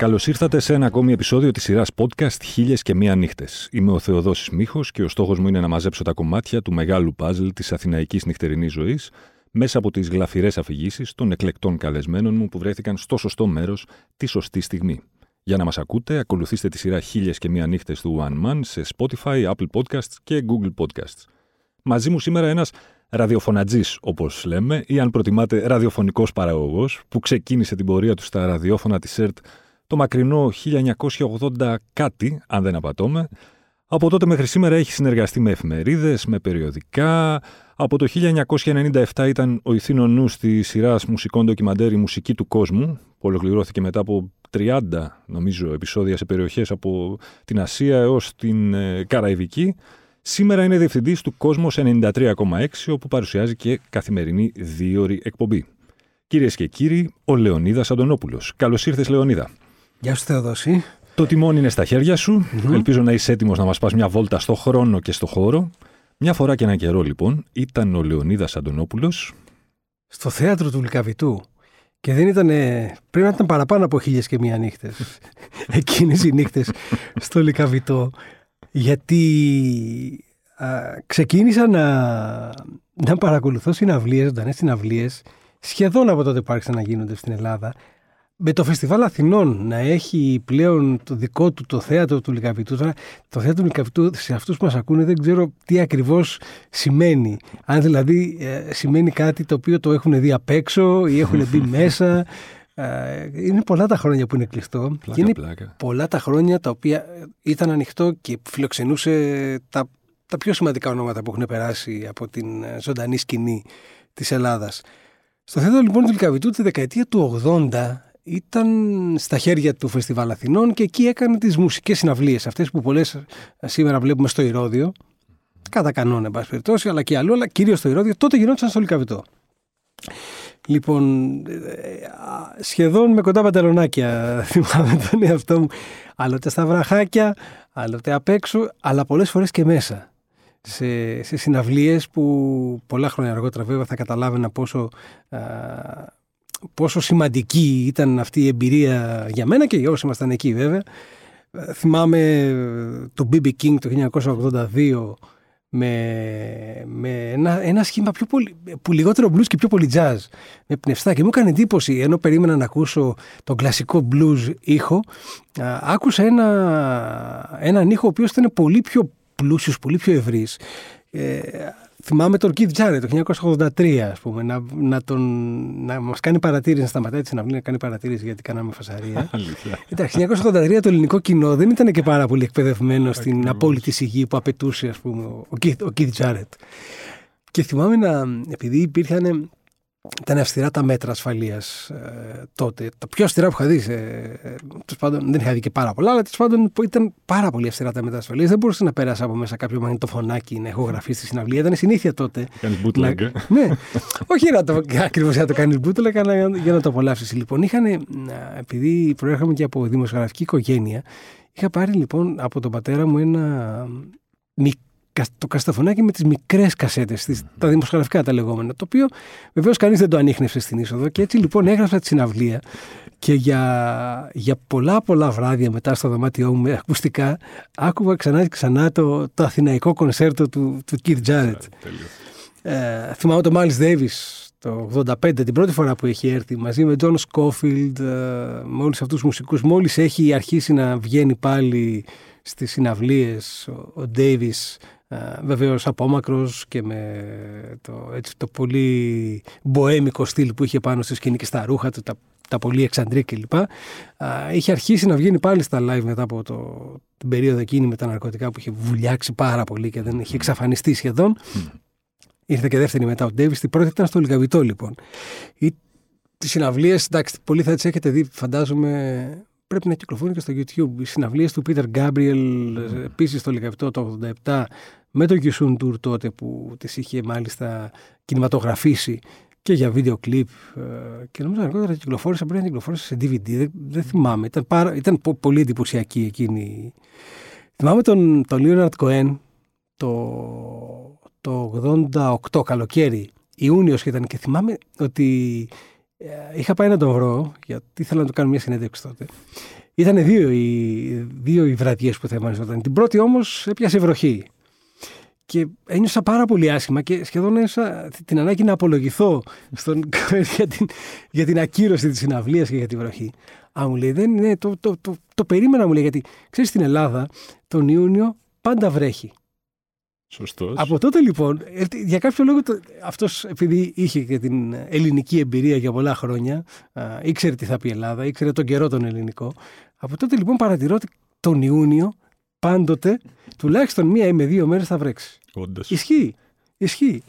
Καλώς ήρθατε σε ένα ακόμη επεισόδιο της σειράς podcast Χίλιες και Μία Νύχτες. Είμαι ο Θεοδόσης Μίχος και ο στόχος μου είναι να μαζέψω τα κομμάτια του μεγάλου παζλ της αθηναϊκής νυχτερινής ζωής μέσα από τις γλαφυρές αφηγήσεις των εκλεκτών καλεσμένων μου που βρέθηκαν στο σωστό μέρος τη σωστή στιγμή. Για να μας ακούτε, ακολουθήστε τη σειρά Χίλιες και Μία Νύχτες του One Man σε Spotify, Apple Podcasts και Google Podcasts. Μαζί μου σήμερα ένας ραδιοφωνατζής, όπως λέμε, ή αν προτιμάτε ραδιοφωνικός παραγωγός, που ξεκίνησε την πορεία του στα ραδιόφωνα της ΕΡΤ το μακρινό 1980 κάτι, αν δεν απατώμε. Από τότε μέχρι σήμερα έχει συνεργαστεί με εφημερίδες, με περιοδικά. Από το 1997 ήταν ο ηθήνο νου τη σειρά μουσικών ντοκιμαντέρ «Η μουσική του κόσμου», που ολοκληρώθηκε μετά από 30, νομίζω, επεισόδια σε περιοχές από την Ασία έως την ε, Καραϊβική. Σήμερα είναι διευθυντής του Κόσμος 93,6, όπου παρουσιάζει και καθημερινή δίωρη εκπομπή. Κυρίες και κύριοι, ο Λεωνίδας Αντωνόπουλος. Καλώς ήρθες, Λεωνίδα. Γεια σου Θεοδόση. Το τιμόνι είναι στα χέρια σου. Ελπίζω να είσαι έτοιμος να μας πας μια βόλτα στο χρόνο και στο χώρο. Μια φορά και ένα καιρό, λοιπόν, ήταν ο Λεωνίδας Αντωνόπουλος. Στο θέατρο του Λικαβητού. Και δεν ήταν. Πρέπει να ήταν παραπάνω από χίλιες και μία νύχτες. Εκείνες οι νύχτες στο Λικαβητό. Γιατί α, ξεκίνησα να, να παρακολουθώ συναυλίες, ζωντανές συναυλίες, σχεδόν από τότε που άρχισαν να γίνονται στην Ελλάδα με το Φεστιβάλ Αθηνών να έχει πλέον το δικό του το θέατρο του Λικαβητού. Τώρα, το θέατρο του Λικαβητού σε αυτούς που μας ακούνε δεν ξέρω τι ακριβώς σημαίνει. Αν δηλαδή ε, σημαίνει κάτι το οποίο το έχουν δει απ' έξω ή έχουν μπει μέσα. Ε, είναι πολλά τα χρόνια που είναι κλειστό. Πλάκα, και είναι πλάκα. πολλά τα χρόνια τα οποία ήταν ανοιχτό και φιλοξενούσε τα, τα πιο σημαντικά ονόματα που έχουν περάσει από την ε, ζωντανή σκηνή της Ελλάδας. Στο θέατρο λοιπόν του Λικαβητού τη δεκαετία του 80 ήταν στα χέρια του Φεστιβάλ Αθηνών και εκεί έκανε τις μουσικές συναυλίες, αυτές που πολλές σήμερα βλέπουμε στο Ηρώδιο, κατά κανόνα εν πάση περιπτώσει, αλλά και αλλού, αλλά κυρίως στο Ηρώδιο, τότε γινόταν στο Λικαβητό. Λοιπόν, σχεδόν με κοντά παντελονάκια θυμάμαι τον εαυτό μου. Άλλοτε στα βραχάκια, άλλοτε απ' έξω, αλλά πολλές φορές και μέσα. Σε, σε συναυλίες που πολλά χρόνια αργότερα βέβαια θα καταλάβαινα πόσο α, πόσο σημαντική ήταν αυτή η εμπειρία για μένα και για όσοι ήμασταν εκεί βέβαια. Θυμάμαι το BB King το 1982 με, με ένα, ένα σχήμα πιο πολύ, που λιγότερο blues και πιο πολύ jazz με πνευστά και μου έκανε εντύπωση ενώ περίμενα να ακούσω τον κλασικό blues ήχο άκουσα ένα, έναν ήχο ο οποίος ήταν πολύ πιο πλούσιος, πολύ πιο ευρύς ε, θυμάμαι τον Keith Jarrett το 1983, ας πούμε, να, να, τον, να μας κάνει παρατήρηση, να σταματάει τη συναυλία να κάνει παρατήρηση γιατί κάναμε φασαρία. Εντάξει, 1983 το ελληνικό κοινό δεν ήταν και πάρα πολύ εκπαιδευμένο στην απόλυτη σιγή που απαιτούσε, ας πούμε, ο Keith, ο Keith Jarrett. Και θυμάμαι να, επειδή υπήρχαν ήταν αυστηρά τα μέτρα ασφαλείας ε, τότε. Τα πιο αυστηρά που είχα δει. Ε, ε, πάντων, δεν είχα δει και πάρα πολλά, αλλά τέλος πάντων ήταν πάρα πολύ αυστηρά τα μέτρα ασφαλείας. Δεν μπορούσε να περάσει από μέσα κάποιο μαγνητοφωνάκι να έχω γραφεί στη συναυλία. Ήταν συνήθεια τότε. Κάνεις bootleg. ε. ναι. Όχι να το, ακριβώς για να το κάνεις bootleg, αλλά για, για να το απολαύσεις. Λοιπόν, είχαν, ε, επειδή προέρχομαι και από δημοσιογραφική οικογένεια, είχα πάρει λοιπόν από τον πατέρα μου ένα μικρό το κασταφωνάκι με τις μικρές κασέτες, τα δημοσιογραφικά τα λεγόμενα. Το οποίο βεβαίως κανείς δεν το ανείχνευσε στην είσοδο. Και έτσι λοιπόν έγραψα τη συναυλία και για, για πολλά πολλά βράδια μετά στο δωμάτιό μου με ακουστικά άκουγα ξανά και ξανά το, το αθηναϊκό κονσέρτο του, του Keith Jarrett. Ε, θυμάμαι το Miles Davis το 85, την πρώτη φορά που έχει έρθει μαζί με John Scofield, ε, με όλους αυτούς τους μουσικούς. Μόλις έχει αρχίσει να βγαίνει πάλι στις συναυλίες ο, ο Davis Βεβαίως απόμακρος και με το, έτσι, το πολύ μποέμικο στυλ που είχε πάνω στη σκηνή και στα ρούχα του, τα, τα πολύ εξαντρή κλπ. Είχε αρχίσει να βγαίνει πάλι στα live μετά από το, την περίοδο εκείνη με τα ναρκωτικά που είχε βουλιάξει πάρα πολύ και δεν είχε εξαφανιστεί σχεδόν. Ήρθε και δεύτερη μετά ο Ντέβι. Την πρώτη ήταν στο Λιγαβιτό λοιπόν. Τις συναυλίες, εντάξει, πολλοί θα τις έχετε δει, φαντάζομαι, πρέπει να κυκλοφορούν και στο YouTube. Οι συναυλίες του Peter Gabriel, επίσης στο Λιγαβιτό το 87, με το Κισούν Tour τότε που τις είχε μάλιστα κινηματογραφήσει και για βίντεο κλιπ ε, και νομίζω αργότερα κυκλοφόρησε, πρέπει να κυκλοφόρησε σε DVD, δεν, δεν θυμάμαι, ήταν, πάρα, ήταν πολύ εντυπωσιακή εκείνη. Θυμάμαι τον, τον Leonard Cohen το, το 88 καλοκαίρι, Ιούνιος ήταν και θυμάμαι ότι Ε, είχα πάει να τον βρω, γιατί ήθελα να του κάνω μια συνέντευξη τότε. Ήταν δύο οι, δύο οι βραδιές που θα εμφανιζόταν. Την πρώτη όμως έπιασε βροχή. Και ένιωσα πάρα πολύ άσχημα και σχεδόν ένιωσα την ανάγκη να απολογηθώ στον, για, την, για την ακύρωση της συναυλίας και για τη βροχή. Α, μου λέει, δεν είναι, το, το, το, το, περίμενα μου λέει, γιατί ξέρεις στην Ελλάδα τον Ιούνιο πάντα βρέχει. Σωστός. Από τότε λοιπόν, ε, για κάποιο λόγο αυτός επειδή είχε και την ελληνική εμπειρία για πολλά χρόνια, ήξερε τι θα πει η Ελλάδα, ήξερε τον καιρό τον ελληνικό. Από τότε λοιπόν παρατηρώ ότι τον Ιούνιο πάντοτε τουλάχιστον μία ή με δύο μέρες θα βρέξει. Όντως. Ισχύει. Ισχύει.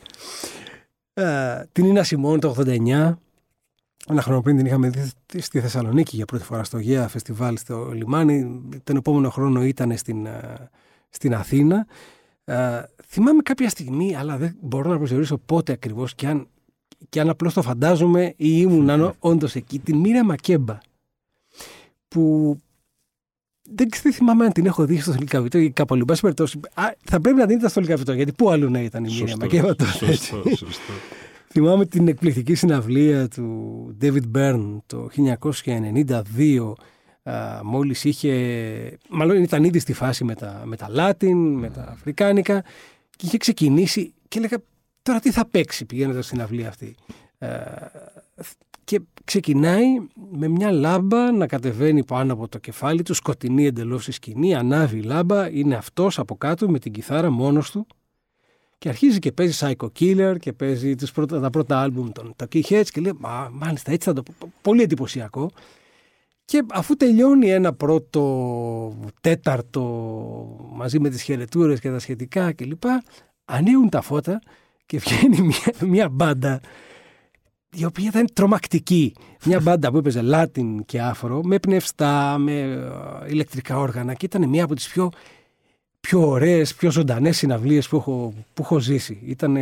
την Ίνα Σιμών το 89, ένα χρόνο πριν την είχαμε δει στη Θεσσαλονίκη για πρώτη φορά στο ΓΕΑ φεστιβάλ στο λιμάνι. Τον επόμενο χρόνο ήταν στην, στην Αθήνα. Ε, θυμάμαι κάποια στιγμή, αλλά δεν μπορώ να προσδιορίσω πότε ακριβώς και αν, και αν απλώς το φαντάζομαι ή ήμουν όντως εκεί, την Μίρα Μακέμπα. Που δεν θυμάμαι αν την έχω δει στο Λικαβιτό ή κάπου αλλού. περιπτώσει, θα πρέπει να την ήταν στο Λικαβιτό, γιατί πού αλλού να ήταν η Μίρα Μακέμπα τότε. Σωστό, σωστό. Θυμάμαι την εκπληκτική συναυλία του David Byrne το 1992 Μόλις είχε, μάλλον ήταν ήδη στη φάση με τα, με τα Latin, με τα Αφρικάνικα και είχε ξεκινήσει και έλεγα τώρα τι θα παίξει πηγαίνοντας στην αυλή αυτή. Και ξεκινάει με μια λάμπα να κατεβαίνει πάνω από το κεφάλι του, σκοτεινή εντελώς η σκηνή, ανάβει η λάμπα, είναι αυτός από κάτω με την κιθάρα μόνος του και αρχίζει και παίζει Psycho Killer και παίζει τις πρώτα, τα πρώτα άλμπουμ των Talking Heads και λέει Μα, μάλιστα έτσι θα το πω. Πολύ εντυπωσιακό. Και αφού τελειώνει ένα πρώτο τέταρτο μαζί με τις χαιρετούρες και τα σχετικά κλπ. Ανοίγουν τα φώτα και βγαίνει μια, μια μπάντα η οποία ήταν τρομακτική. Μια μπάντα που έπαιζε Latin και άφρο με πνευστά, με ε, ηλεκτρικά όργανα και ήταν μια από τις πιο πιο ωραίες, πιο ζωντανές συναυλίες που έχω, που έχω ζήσει. Ήταν,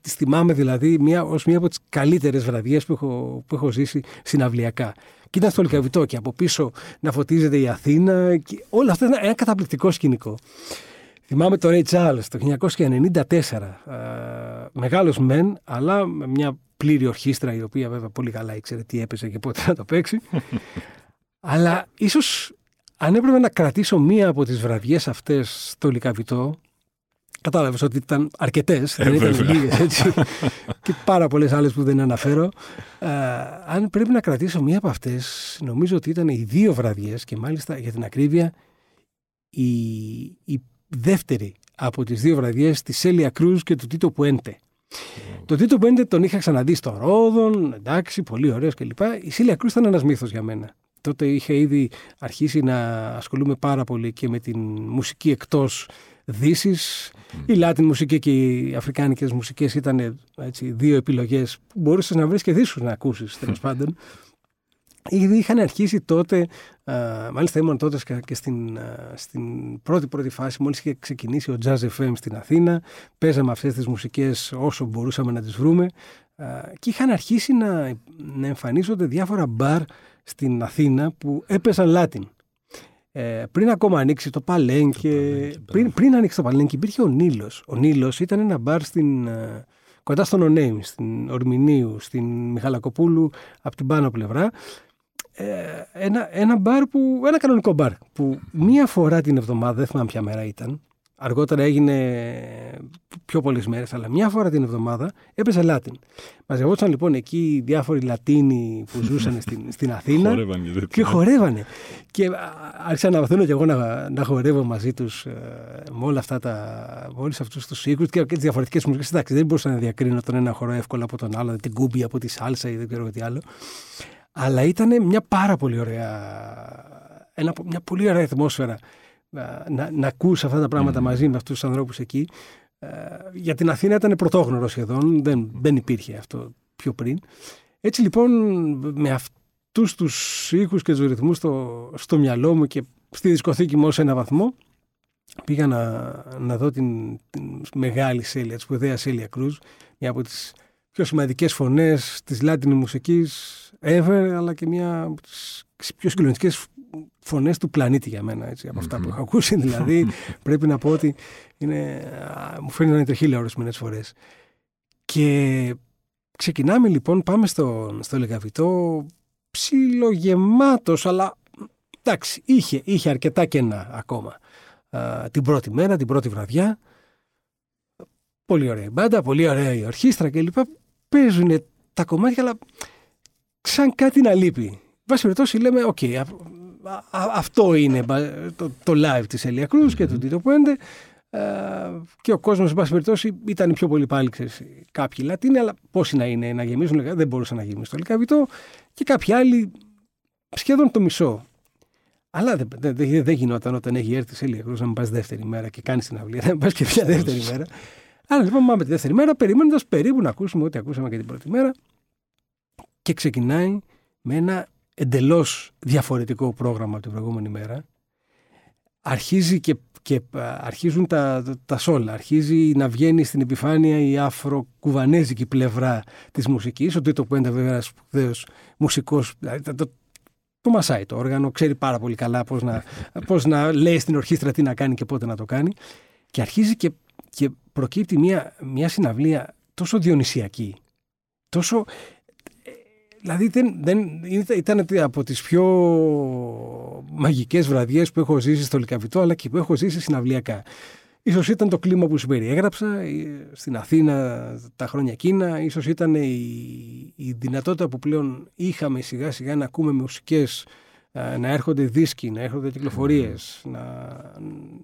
τις θυμάμαι δηλαδή μια, ως μια από τις καλύτερες βραδιές που έχω, που έχω ζήσει συναυλιακά. Και ήταν στο Λικαβιτό και από πίσω να φωτίζεται η Αθήνα. Και όλα αυτά ήταν ένα καταπληκτικό σκηνικό. Θυμάμαι το Ray Charles το 1994. μεγάλος μεν, αλλά με μια πλήρη ορχήστρα η οποία βέβαια πολύ καλά ήξερε τι έπαιζε και πότε να το παίξει. αλλά ίσως αν έπρεπε να κρατήσω μία από τις βραδιές αυτές στο Λικαβιτό, κατάλαβες ότι ήταν αρκετές, δεν ήταν λίγες έτσι, και πάρα πολλές άλλες που δεν αναφέρω. Ε, αν πρέπει να κρατήσω μία από αυτές, νομίζω ότι ήταν οι δύο βραδιές και μάλιστα για την ακρίβεια η, η δεύτερη από τις δύο βραδιές της Σέλια Κρούζ και του Τίτο Πουέντε. Mm. Το Τίτο Πουέντε τον είχα ξαναδεί στο Ρόδον, εντάξει, πολύ ωραίος κλπ. Η Σέλια Κρούζ ήταν ένας μύθος για μένα τότε είχε ήδη αρχίσει να ασχολούμαι πάρα πολύ και με την μουσική εκτός δύσης. Η Latin μουσική και οι αφρικάνικες μουσικές ήταν έτσι, δύο επιλογές που μπορούσες να βρεις και δύσους να ακούσεις τέλος πάντων. Ήδη είχαν αρχίσει τότε, α, μάλιστα ήμουν τότε και στην, στην πρώτη πρώτη φάση, μόλις είχε ξεκινήσει ο Jazz FM στην Αθήνα, παίζαμε αυτές τις μουσικές όσο μπορούσαμε να τις βρούμε και είχαν αρχίσει να, να εμφανίζονται διάφορα μπαρ στην Αθήνα που έπαιζαν Λάτιν. Ε, πριν ακόμα ανοίξει το Παλένκε, πριν, πριν ανοίξει το Παλένκε υπήρχε ο Νίλος. Ο Νίλος ήταν ένα μπαρ στην, ε, κοντά στον Ονέιμ, στην Ορμηνίου, στην Μιχαλακοπούλου, από την πάνω πλευρά. Ε, ένα, ένα μπαρ που, ένα κανονικό μπαρ που μία φορά την εβδομάδα, δεν θυμάμαι ποια μέρα ήταν, Αργότερα έγινε πιο πολλές μέρες, αλλά μια φορά την εβδομάδα έπαιζε Λάτιν. Μαζευόταν λοιπόν εκεί διάφοροι Λατίνοι που ζούσαν στην, στην Αθήνα. Χορεύανε. Και χορεύανε. Και άρχισα να μαθαίνω κι εγώ να, να χορεύω μαζί τους ε, με όλα αυτά τα. όλους αυτούς τους οίκου και, τις διαφορετικές μουσικές. Εντάξει, δεν μπορούσα να διακρίνω τον ένα χορό εύκολα από τον άλλο, την κούμπι από τη σάλσα ή δεν ξέρω τι άλλο. Αλλά ήταν μια πάρα πολύ ωραία. Ένα, μια πολύ ωραία ατμόσφαιρα να, να ακούς αυτά τα πράγματα μαζί με αυτούς τους ανθρώπους εκεί. Ε, για την Αθήνα ήταν πρωτόγνωρο σχεδόν, δεν, δεν υπήρχε αυτό πιο πριν. Έτσι λοιπόν με αυτούς τους ήχους και τους ρυθμούς στο, στο μυαλό μου και στη δισκοθήκη μου ως ένα βαθμό πήγα να, να δω την, την μεγάλη Σέλια, τη σπουδαία Σέλια Κρούζ, μια από τις πιο σημαντικές φωνές της λάτινη μουσικής ever, αλλά και μια από τις πιο συγκλονιστικές φωνές του πλανήτη για μένα, έτσι, από αυτά που έχω ακούσει. Δηλαδή, πρέπει να πω ότι είναι, μου φαίνεται να είναι τρεχίλα ορισμένε φορές. Και ξεκινάμε λοιπόν, πάμε στο, στο Λυκαβηττό ψιλογεμάτος, αλλά εντάξει, είχε, είχε αρκετά κενά ακόμα. την πρώτη μέρα, την πρώτη βραδιά. Πολύ ωραία η μπάντα, πολύ ωραία η ορχήστρα κλπ. Παίζουν τα κομμάτια, αλλά σαν κάτι να λείπει. πάση περιπτώσει λέμε, οκ, αυτό είναι το, το live της Celia Cruz και του Tito Puente. Ε, και ο κόσμος, εν πάση περιπτώσει, ήταν πιο πολύ πάλι, ξέρεις, κάποιοι Λατίνοι, αλλά πόσοι να είναι, να γεμίζουν, δεν μπορούσαν να γεμίσουν το Λικαβιτό και κάποιοι άλλοι σχεδόν το μισό. Αλλά δεν, δεν, δεν, δεν γινόταν όταν έχει έρθει σε Ελία Κρούς να μην πας δεύτερη μέρα και κάνεις την αυλία, να μην πας και μια δεύτερη μέρα. Άρα λοιπόν πάμε τη δεύτερη μέρα, περιμένοντας περίπου να ακούσουμε ό,τι ακούσαμε και την πρώτη μέρα. Και ξεκινάει με ένα εντελώς διαφορετικό πρόγραμμα από την προηγούμενη μέρα. Αρχίζει και, και αρχίζουν τα, τα σόλα, αρχίζει να βγαίνει στην επιφάνεια η αφροκουβανέζικη πλευρά της μουσικής, ο Τίτο Πουέντα βέβαια σπουδαίος μουσικός, δηλαδή το, το, το μασάει το όργανο, ξέρει πάρα πολύ καλά πώς να, πώς να λέει στην ορχήστρα τι να κάνει και πότε να το κάνει. Και αρχίζει και, και προκύπτει μια, μια συναυλία τόσο διονυσιακή, τόσο Δηλαδή δεν, δεν, ήταν από τις πιο μαγικές βραδιές που έχω ζήσει στο Λικαβιτό αλλά και που έχω ζήσει συναυλιακά. Ίσως ήταν το κλίμα που σου περιέγραψα ε, στην Αθήνα τα χρόνια εκείνα, ίσως ήταν η, η δυνατότητα που πλέον είχαμε σιγά σιγά να ακούμε μουσικές, ε, να έρχονται δίσκοι, να έρχονται κυκλοφορίες, να,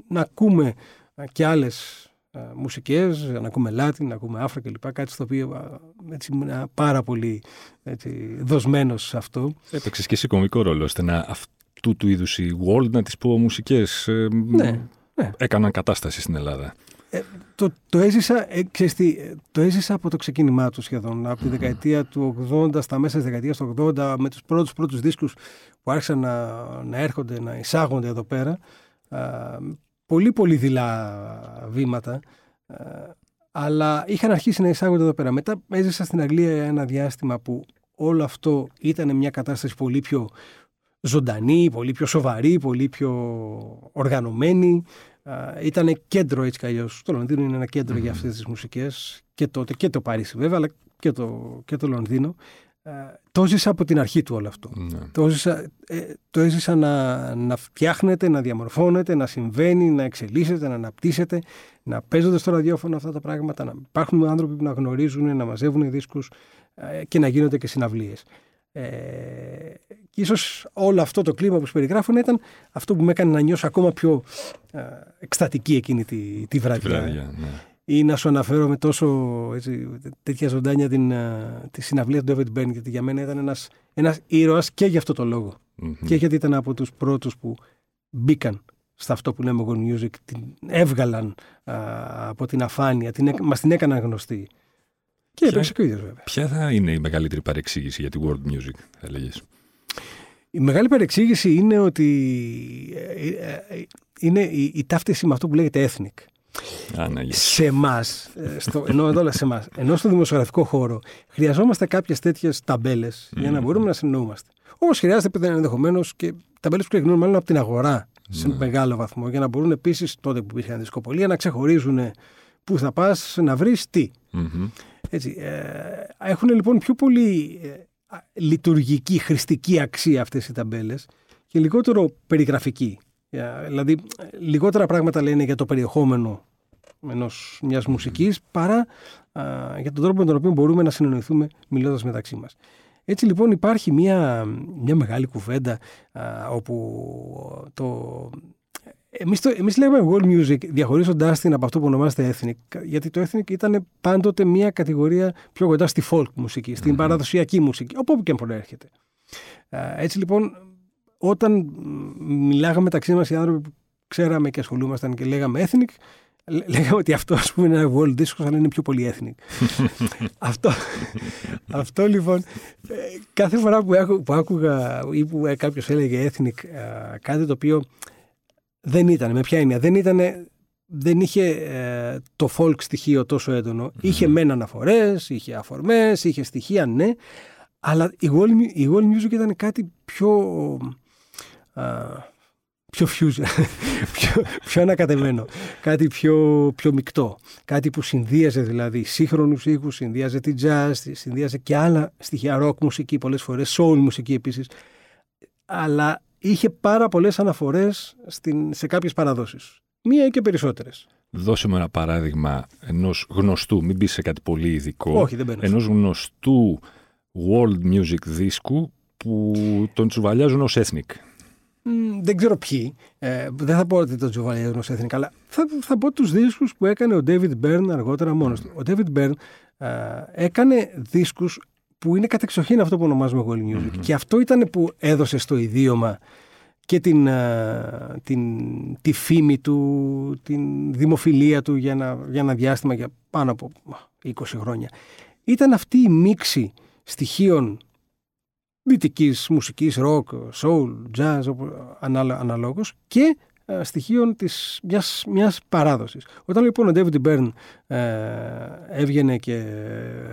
να ακούμε και άλλες ε, μουσικές, να ακούμε Latin, να ακούμε Άφρα κλπ. Κάτι στο οποίο έτσι, ήμουν πάρα πολύ έτσι, δοσμένος σε αυτό. Έπαιξες και εσύ κομικό ρόλο, ώστε να αυτού του είδους οι World, να τις πω μουσικές, ε, ναι, ναι. έκαναν κατάσταση στην Ελλάδα. Ε, το, το, έζησα, ε, το έζησα από το ξεκίνημά του σχεδόν, από τη δεκαετία του 80, στα μέσα της δεκαετίας του 80, με τους πρώτους πρώτους δίσκους που άρχισαν να, να έρχονται, να εισάγονται εδώ πέρα πολύ πολύ δειλά βήματα, ε, αλλά είχαν αρχίσει να εισάγονται εδώ πέρα. Μετά έζησα στην Αγγλία ένα διάστημα που όλο αυτό ήταν μια κατάσταση πολύ πιο ζωντανή, πολύ πιο σοβαρή, πολύ πιο οργανωμένη. Ε, ήταν κέντρο έτσι κι αλλιώς. Το Λονδίνο είναι ένα κέντρο για αυτές τις μουσικές και τότε και το Παρίσι βέβαια, αλλά και το, και το Λονδίνο. Ε, το έζησα από την αρχή του όλο αυτό. Ναι. Το, έζησα, ε, το έζησα να, να φτιάχνεται, να διαμορφώνεται, να συμβαίνει, να εξελίσσεται, να αναπτύσσεται, να παίζονται στο ραδιόφωνο αυτά τα πράγματα, να υπάρχουν άνθρωποι που να γνωρίζουν, να μαζεύουν δίσκους ε, και να γίνονται και συναυλίες. Ε, και ίσως όλο αυτό το κλίμα που σου περιγράφω ήταν αυτό που με έκανε να νιώσω ακόμα πιο ε, εκστατική εκείνη τη, τη βραδιά. Τη βραδιά ναι ή να σου αναφέρω με τόσο έτσι, τέτοια ζωντάνια την, τη συναυλία του David Byrne, γιατί για μένα ήταν ένας, ένας ήρωας και για αυτό το λόγο. Mm-hmm. Και γιατί ήταν από τους πρώτους που μπήκαν σε αυτό που λέμε World Music, την έβγαλαν α, από την αφάνεια, την, μας την έκαναν γνωστή. Και έπαιξε και ο ίδιος βέβαια. Ποια θα είναι η μεγαλύτερη παρεξήγηση για τη World Music, θα έλεγες; Η μεγάλη παρεξήγηση είναι ότι ε, ε, ε, είναι η, η ταύτιση με αυτό που λέγεται ethnic. Ναι, σε εμάς, ε, ενώ εδώ σε εμάς, ενώ στο δημοσιογραφικό χώρο, χρειαζόμαστε κάποιες τέτοιες ταμπέλες για να μπορούμε να συνεννοούμαστε. Όπως χρειάζεται ενδεχομένως και ταμπέλες που ξεκινούν μάλλον από την αγορά σε ναι. μεγάλο βαθμό, για να μπορούν επίσης τότε που υπήρχαν δισκοπολία να ξεχωρίζουν πού θα πας να βρεις τι. Έτσι, ε, έχουν λοιπόν πιο πολύ ε, λειτουργική, χρηστική αξία αυτές οι ταμπέλες και λιγότερο περιγραφική. Δηλαδή, λιγότερα πράγματα λένε για το περιεχόμενο ενός, μιας μουσικής παρά για τον τρόπο με τον οποίο μπορούμε να συνεννοηθούμε μιλώντας μεταξύ μας. Έτσι λοιπόν υπάρχει μια, μια μεγάλη κουβέντα όπου το... Εμείς, το, εμείς λέμε world music διαχωρίζοντάς την από αυτό που ονομάζεται ethnic γιατί το ethnic ήταν πάντοτε μια κατηγορία πιο κοντά στη folk μουσική, στην παραδοσιακή μουσική, από όπου και αν προέρχεται. Έτσι λοιπόν όταν μιλάγαμε μεταξύ μας οι άνθρωποι που ξέραμε και ασχολούμασταν και λέγαμε ethnic, λέγαμε ότι αυτός ας πούμε είναι ένα world disco, αλλά είναι πιο πολύ ethnic. αυτό, αυτό λοιπόν, ε, κάθε φορά που, άκου, που άκουγα ή που ε, κάποιος έλεγε ethnic ε, κάτι το οποίο δεν ήταν, με ποια έννοια, δεν ήταν δεν είχε το folk στοιχείο τόσο έντονο. Είχε μεν αναφορές, είχε αφορμές, είχε στοιχεία, ναι, αλλά η world, η world music ήταν κάτι πιο πιο fusion, πιο, πιο ανακατεμένο, κάτι πιο, πιο μεικτό. Κάτι που συνδύαζε δηλαδή σύγχρονους ήχους, συνδύαζε τη jazz, συνδύαζε και άλλα στοιχεία, rock μουσική πολλές φορές, soul μουσική επίσης. Αλλά είχε πάρα πολλές αναφορές σε κάποιες παραδόσεις. Μία ή και περισσότερες. Δώσε μου ένα παράδειγμα ενός γνωστού, μην πεις σε κάτι πολύ ειδικό. Όχι, δεν Ενός γνωστού world music δίσκου που τον τσουβαλιάζουν ως ethnic δεν ξέρω ποιοι. Ε, δεν θα πω ότι το Τζοβαλιέ εθνικά, αλλά θα, θα πω τους δίσκους που έκανε ο David Byrne αργότερα μόνος του. Ο David Byrne ε, έκανε δίσκους που είναι κατεξοχήν αυτό που ονομάζουμε world music. Και αυτό ήταν που έδωσε στο ιδίωμα και την, ε, την, τη φήμη του, την δημοφιλία του για ένα, για ένα διάστημα για πάνω από 20 χρόνια. Ήταν αυτή η μίξη στοιχείων δυτική μουσικής, rock, soul, jazz, αναλόγως και ε, στοιχείων της, μιας, μιας παράδοσης. Όταν λοιπόν ο David Byrne ε, έβγαινε και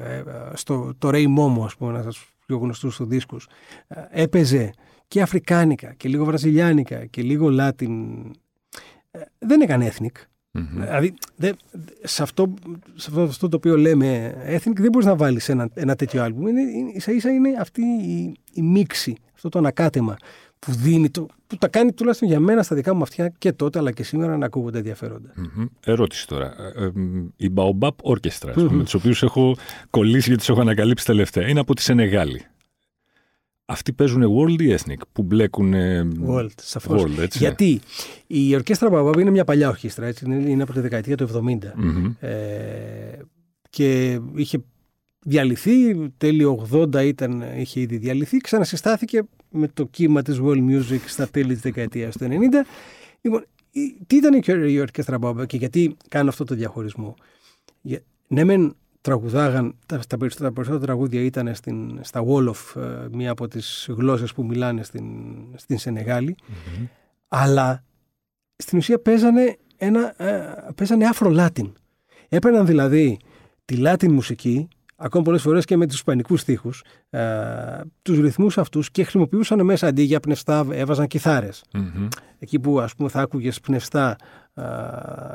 ε, στο το Ray Momo, ας πούμε, ένας πιο γνωστούς του δίσκους, ε, έπαιζε και αφρικάνικα και λίγο βραζιλιάνικα και λίγο Latin. δεν έκανε ethnic. Mm-hmm. Δηλαδή, δε, σε, αυτό, σε αυτό, το οποίο λέμε ethnic δεν μπορείς να βάλεις ένα, ένα τέτοιο άλμπουμ. Είναι, είναι, ίσα ίσα είναι αυτή η, η μίξη, αυτό το ανακάτεμα που δίνει, το, που τα κάνει τουλάχιστον για μένα στα δικά μου αυτιά και τότε αλλά και σήμερα να ακούγονται ενδιαφέροντα. Mm-hmm. Ερώτηση τώρα. Ε, ε, η Baobab Orchestra, mm-hmm. με τους οποίους έχω κολλήσει γιατί τους έχω ανακαλύψει τελευταία, είναι από τη Σενεγάλη. Αυτοί παίζουν world ή ethnic που μπλέκουν. World, σαφώς. Γιατί η ορκέστρα Μπαμπάμπ είναι μια παλιά ορκέστρα, έτσι, είναι από τη δεκαετία του 70. mm Ε, και είχε διαλυθεί, τέλειο 80 ήταν, είχε ήδη διαλυθεί, ξανασυστάθηκε με το κύμα της world music στα τέλη της δεκαετίας του 90. Λοιπόν, τι ήταν η ορκέστρα Μπαμπάμπ και γιατί κάνω αυτό το διαχωρισμό; Ναι, μεν τραγουδάγαν, τα, τα, περισσότερα, περισσότερα τραγούδια ήταν στην, στα Wolof, ε, μία από τις γλώσσες που μιλάνε στην, στην σενεγαλη αλλά στην ουσία παίζανε, ένα, ε, παίζανε αφρο-Λάτιν. Έπαιρναν δηλαδή τη Λάτιν μουσική ακόμα πολλές φορές και με τους ισπανικού στίχους, ε, τους ρυθμούς αυτούς και χρησιμοποιούσαν μέσα αντί για πνευστά, έβαζαν Εκεί που ας πούμε θα άκουγες πνευστά ε,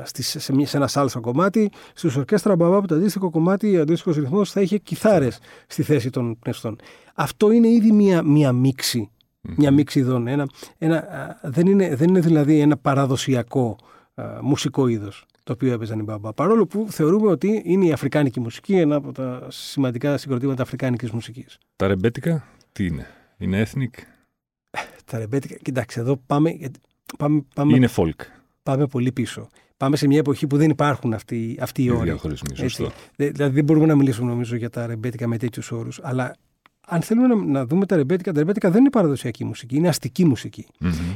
σε, σε, σε ένα σάλσο κομμάτι, στους ορκέστρα Μπαμπά το αντίστοιχο κομμάτι, ο αντίστοιχος ρυθμός θα είχε κιθάρες στη θέση των πνευστών. Αυτό είναι ήδη μία, μία μίξη. Μια μίξη ειδών. Ένα, ένα, δεν, είναι, δεν είναι δηλαδή ένα παραδοσιακό α, μουσικό είδος το οποίο έπαιζαν οι μπαμπά. Παρόλο που θεωρούμε ότι είναι η αφρικάνικη μουσική, ένα από τα σημαντικά συγκροτήματα αφρικάνικης μουσικής. Τα ρεμπέτικα τι είναι, είναι ethnic? Τα ρεμπέτικα, κοιτάξτε εδώ πάμε, πάμε, πάμε είναι folk. Πάμε πολύ πίσω. Πάμε σε μια εποχή που δεν υπάρχουν αυτοί, αυτοί οι όροι. Δηλαδή δεν μπορούμε να μιλήσουμε νομίζω για τα ρεμπέτικα με τέτοιους όρους. Αλλά αν θέλουμε να, να δούμε τα ρεμπέτικα, τα ρεμπέτικα δεν είναι παραδοσιακή μουσική, είναι αστική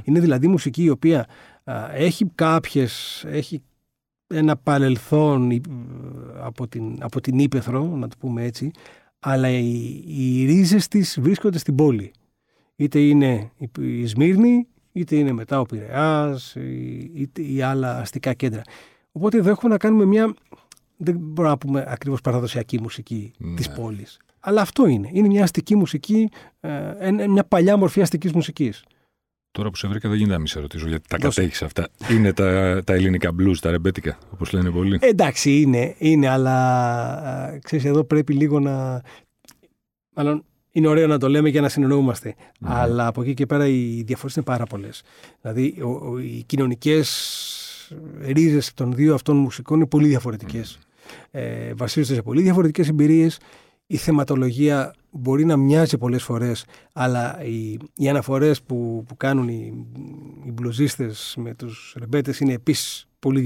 Είναι δηλαδή μουσική η οποία α, έχει κάποιες, έχει ένα παρελθόν ε, από την, από την Ήπεθρο, να το πούμε έτσι, αλλά οι, οι ρίζες της βρίσκονται στην πόλη. Είτε είναι η Σμύρνη, είτε είναι μετά ο Πειραιάς, είτε ή άλλα αστικά κέντρα. Οπότε εδώ έχουμε να κάνουμε μια, δεν μπορούμε να πούμε ακριβώς παραδοσιακή μουσική ναι. της πόλης. Αλλά αυτό είναι. Είναι μια αστική μουσική, ε, μια παλιά μορφή αστικής μουσικής. Τώρα που σε βρήκα δεν γίνεται να μην σε ρωτήσω γιατί τα κατέχεις αυτά. Είναι τα, τα ελληνικά blues, τα ρεμπέτικα, όπως λένε πολλοί. Εντάξει, είναι, είναι αλλά ξέρεις, εδώ πρέπει λίγο να. Μάλλον είναι ωραίο να το λέμε για να συνεννοούμαστε. Αλλά από εκεί και πέρα οι διαφορές είναι πάρα πολλές. Δηλαδή, ο, ο, οι κοινωνικές ρίζες των δύο αυτών μουσικών είναι πολύ διαφορετικές. Ε, βασίζονται σε πολύ διαφορετικές εμπειρίες η θεματολογία μπορεί να μοιάζει πολλές φορές, αλλά οι, οι αναφορές που, που κάνουν οι, οι μπλουζίστες με τους ρεμπέτες είναι επίσης πολύ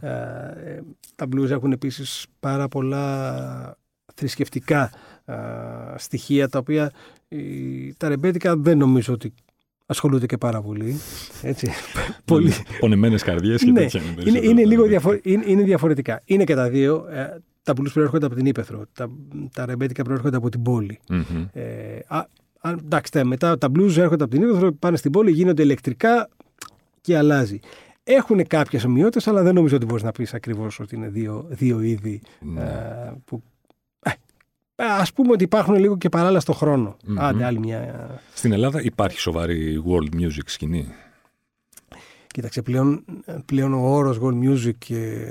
Ε, τα μπλουζ έχουν επίσης πάρα πολλά θρησκευτικά στοιχεία, τα οποία τα ρεμπέτικα δεν νομίζω ότι ασχολούνται και πάρα πολύ. Έτσι. πολύ... Πονεμένες καρδιές και ναι, τέτοια. Είναι, είναι, λίγο είναι, είναι διαφορετικά. Είναι και τα δύο. Ε, τα blues προέρχονται από την Ήπεθρο, τα, τα ρεμπέτικα προέρχονται από την πόλη. Mm-hmm. Ε, α, εντάξει, μετά τα blues έρχονται από την Ήπεθρο, πάνε στην πόλη, γίνονται ηλεκτρικά και αλλάζει. Έχουν κάποιες ομοιότητες, αλλά δεν νομίζω ότι μπορείς να πεις ακριβώς ότι είναι δύο, δύο είδη mm. ε, που. Ε, Α πούμε ότι υπάρχουν λίγο και παράλληλα στον χρόνο. Mm-hmm. Άντε, άλλη μια. Στην Ελλάδα υπάρχει σοβαρή world music σκηνή. Κοίταξε, πλέον, πλέον ο όρος gold music και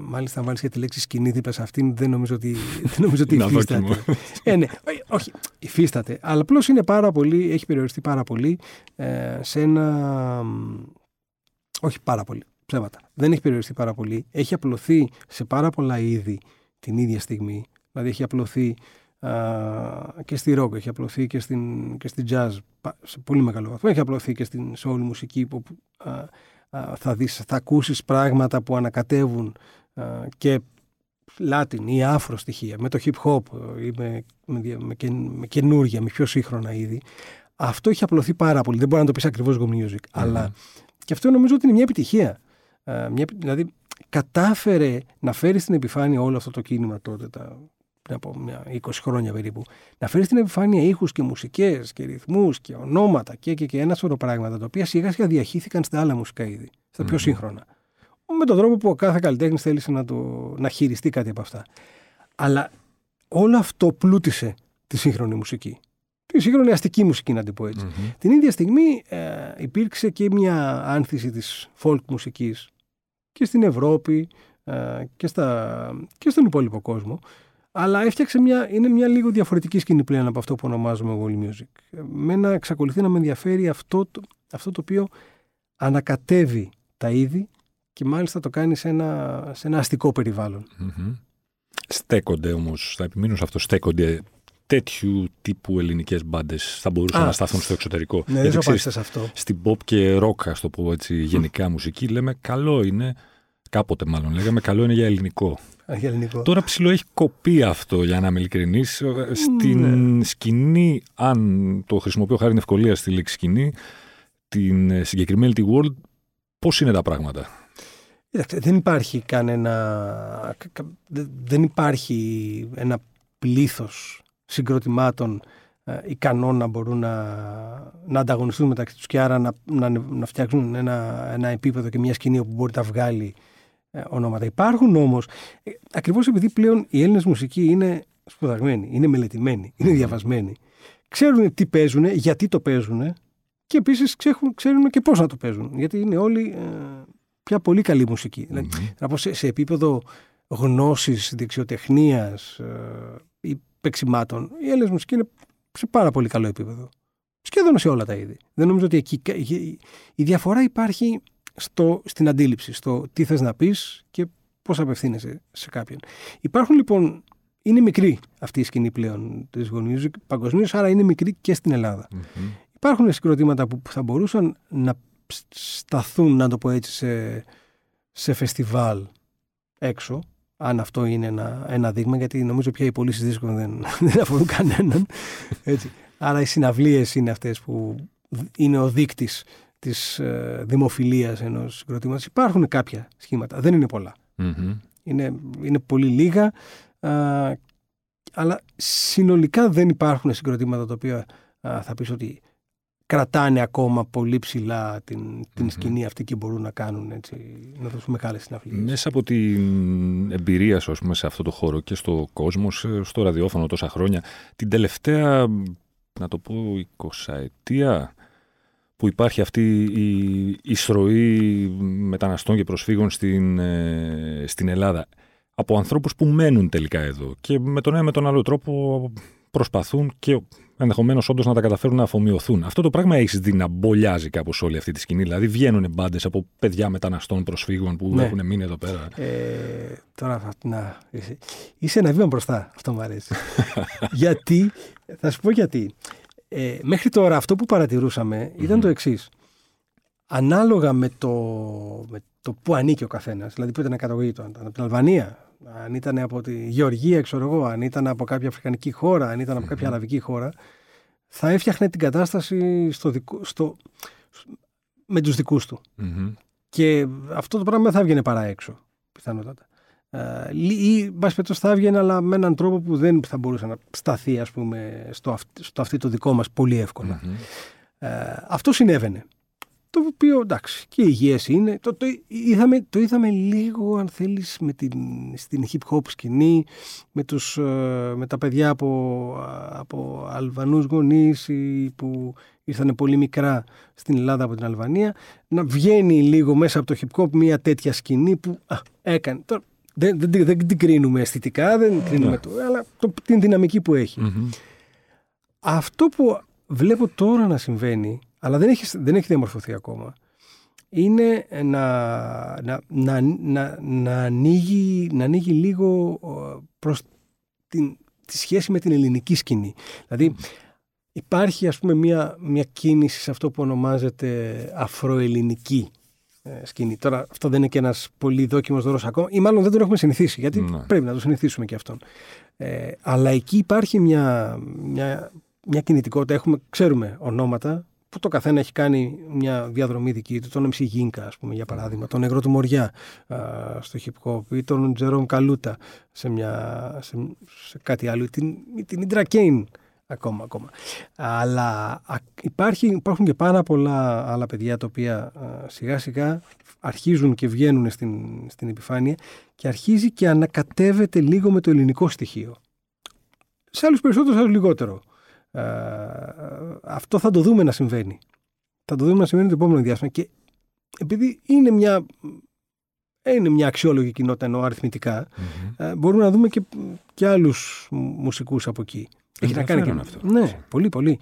μάλιστα αν βάλεις και τη λέξη σκηνή δίπλα σε αυτήν, δεν νομίζω ότι, δεν νομίζω ότι υφίσταται. ε, ναι, όχι, υφίσταται. Αλλά απλώς είναι πάρα πολύ, έχει περιοριστεί πάρα πολύ ε, σε ένα. Όχι πάρα πολύ. Ψέματα. Δεν έχει περιοριστεί πάρα πολύ. Έχει απλωθεί σε πάρα πολλά είδη την ίδια στιγμή. Δηλαδή έχει απλωθεί και στη rock, έχει απλωθεί και στην, και στην jazz σε πολύ μεγάλο βαθμό. Έχει απλωθεί και στην soul μουσική που θα, δεις, θα ακούσεις πράγματα που ανακατεύουν και Latin ή άφρο στοιχεία, με το hip hop ή με, με, με, με καινούργια, με πιο σύγχρονα είδη. Αυτό έχει απλωθεί πάρα πολύ. Δεν μπορεί να το πεις ακριβώς go music. Αλλά και αυτό νομίζω ότι είναι μια επιτυχία. μια, δηλαδή, κατάφερε να φέρει στην επιφάνεια όλο αυτό το κίνημα τότε, τα πριν από μια 20 χρόνια περίπου, να φέρεις στην επιφάνεια ήχους και μουσικές και ρυθμούς και ονόματα και, και, και ένα σωρό πράγματα τα οποία σιγά σιγά διαχύθηκαν στα άλλα μουσικά είδη, στα πιο σύγχρονα. Με τον τρόπο που ο κάθε καλλιτέχνης θέλησε να, το, να χειριστεί κάτι από αυτά. Αλλά όλο αυτό πλούτησε τη σύγχρονη μουσική. Τη σύγχρονη αστική μουσική, να την πω ετσι Την ίδια στιγμή ε, υπήρξε και μια άνθηση της folk μουσικής και στην Ευρώπη ε, και, στα, και στον υπόλοιπο κόσμο αλλά έφτιαξε μια, είναι μια λίγο διαφορετική σκηνή πλέον από αυτό που ονομάζουμε world music. Μένα εξακολουθεί να με ενδιαφέρει αυτό το, αυτό το οποίο ανακατεύει τα είδη και μάλιστα το κάνει σε ένα, σε ένα αστικό Στέκονται όμως, θα επιμείνω σε αυτό, στέκονται τέτοιου τύπου ελληνικές μπάντες θα μπορούσαν να σταθούν στο εξωτερικό. Ναι, Γιατί, δεν σε αυτό. Στην pop και rock, ας το πω έτσι, γενικά μουσική, λέμε καλό είναι, κάποτε μάλλον λέγαμε, καλό είναι για ελληνικό. Τώρα ψηλό έχει κοπεί αυτό, για να είμαι ειλικρινής. Στην ναι. σκηνή, αν το χρησιμοποιώ χάρη ευκολία στη λέξη σκηνή, την συγκεκριμένη τη World, πώς είναι τα πράγματα; δεν υπάρχει κανένα. Δεν υπάρχει ένα πλήθος συγκροτημάτων ε, ικανών να μπορούν να, να ανταγωνιστούν μεταξύ τους και άρα να, να, να φτιάξουν ένα, ένα επίπεδο και μια σκηνή όπου μπορεί να βγάλει ε, ονόματα. Υπάρχουν όμως, ε, ακριβώς επειδή πλέον η Έλληνες μουσική είναι σπουδαγμένη, είναι μελετημένη, είναι διαβασμένη. Ξέρουν τι παίζουν, γιατί το παίζουν και επίσης ξέρουν και πώς να το παίζουν. Γιατί είναι όλοι ε, πια πολύ καλή μουσική. Δηλαδή, να πω σε, επίπεδο γνώσης, δεξιοτεχνίας ή παίξιμάτων, η Έλληνες μουσική είναι σε πάρα πολύ καλό επίπεδο. Σχεδόν σε όλα τα είδη. Δεν νομίζω ότι εκεί. Η διαφορά υπάρχει στο, στην αντίληψη, στο τι θες να πεις και πώς απευθύνεσαι σε κάποιον. Υπάρχουν λοιπόν, είναι μικρή αυτή η σκηνή πλέον της Go παγκοσμίως, άρα είναι μικρή και στην ελλαδα Υπάρχουν συγκροτήματα που θα μπορούσαν να σταθούν, να το πω έτσι, σε, σε φεστιβάλ έξω, αν αυτό είναι ένα, ένα δείγμα, γιατί νομίζω πια οι πωλήσεις δίσκων δεν, δεν αφορούν κανέναν. Έτσι. Άρα οι συναυλίες είναι αυτές που είναι ο δείκτης της ε, δημοφιλίας ενός συγκροτήματος. Υπάρχουν κάποια σχήματα, δεν είναι Είναι, είναι πολύ λίγα, αλλά συνολικά δεν υπάρχουν συγκροτήματα τα οποία θα πεις ότι κρατάνε ακόμα πολύ ψηλά την, την σκηνή αυτή και μπορούν να κάνουν έτσι, να δώσουν μεγάλες συναυλίες. Μέσα από την εμπειρία σου πούμε, σε αυτό το χώρο και στο κόσμο, στο ραδιόφωνο τόσα χρόνια, την τελευταία, να το πω, 20 ετία, που υπάρχει αυτή η εισρωή μεταναστών και προσφύγων στην, ε, στην Ελλάδα από ανθρώπους που μένουν τελικά εδώ και με τον ένα με τον άλλο τρόπο προσπαθούν και ενδεχομένως όντως να τα καταφέρουν να αφομοιωθούν. Αυτό το πράγμα έχεις δει να μπολιάζει κάπως όλη αυτή τη σκηνή. Δηλαδή βγαίνουν μπάντες από παιδιά μεταναστών προσφύγων που ναι. έχουν μείνει εδώ πέρα. Ε, τώρα να. Είσαι ένα βήμα μπροστά. Αυτό μου αρέσει. γιατί, θα σου πω γιατί. Ε, μέχρι τώρα αυτό που παρατηρούσαμε ήταν το εξής. Ανάλογα με το, με το που ανήκει ο καθένας, δηλαδή που ήταν καταγωγή του, αν ήταν από την Αλβανία, αν ήταν από τη Γεωργία, ξέρω εγώ, αν ήταν από κάποια αφρικανική χώρα, αν ήταν από κάποια αραβική χώρα, θα έφτιαχνε την κατάσταση στο δικό, στο, με τους δικούς του. Και αυτό το πράγμα δεν θα έβγαινε παρά έξω, πιθανότατα. Ε, ή, μπας θα έβγαινε, αλλά με έναν τρόπο που δεν θα μπορούσε να σταθεί, ας πούμε, στο, στο αυτή το δικό μας πολύ Ε, αυτό συνέβαινε. το οποίο εντάξει και υγιές είναι. Το, το, είδαμε, το είδαμε λίγο αν θέλεις με την, στην hip hop σκηνή με, τους, ε, με τα παιδιά από, από Αλβανούς γονείς που ήρθαν πολύ μικρά στην Ελλάδα από την Αλβανία να βγαίνει λίγο μέσα από το hip hop μια τέτοια σκηνή που α, έκανε. Τώρα, δεν, δεν, δεν, την κρίνουμε αισθητικά, δεν κρίνουμε ναι. το, αλλά το, την δυναμική που εχει Αυτό που βλέπω τώρα να συμβαίνει αλλά δεν έχει, δεν έχει διαμορφωθεί ακόμα, είναι να, να, να, να, να, ανοίγει, να ανοίγει λίγο προς την, τη σχέση με την ελληνική σκηνή. Δηλαδή υπάρχει ας πούμε μια, μια κίνηση σε αυτό που ονομάζεται αφροελληνική ε, σκηνή. Τώρα αυτό δεν είναι και ένας πολύ δόκιμος δώρος ακόμα ή μάλλον δεν τον έχουμε συνηθίσει γιατί ναι. πρέπει να το συνηθίσουμε και αυτόν. Ε, αλλά εκεί υπάρχει μια, μια, μια κινητικότητα. Έχουμε, ξέρουμε ονόματα που το καθένα έχει κάνει μια διαδρομή δική του. Τον MC Γίνκα, ας πούμε, για παράδειγμα, τον Νεγρό του Μοριά α, στο hip hop ή τον Τζερόμ Καλούτα σε, μια, σε, σε κάτι άλλο, την, την Ιντρα Κέιν ακόμα, ακόμα. Αλλά υπάρχει, υπάρχουν και πάρα πολλά άλλα παιδιά τα οποία σιγά σιγά αρχίζουν και βγαίνουν στην, στην επιφάνεια και αρχίζει και ανακατεύεται λίγο με το ελληνικό στοιχείο. Σε άλλους περισσότερο, σε άλλους λιγότερο. Ε, αυτό θα το δούμε να συμβαίνει. Θα το δούμε να συμβαίνει το επόμενο διάστημα. Και επειδή είναι μια, είναι μια αξιόλογη κοινότητα ενώ ε, μπορούμε να δούμε και, και άλλους μουσικούς από εκεί. Έχει να κάνει και αυτό. Ναι, πολύ, πολύ.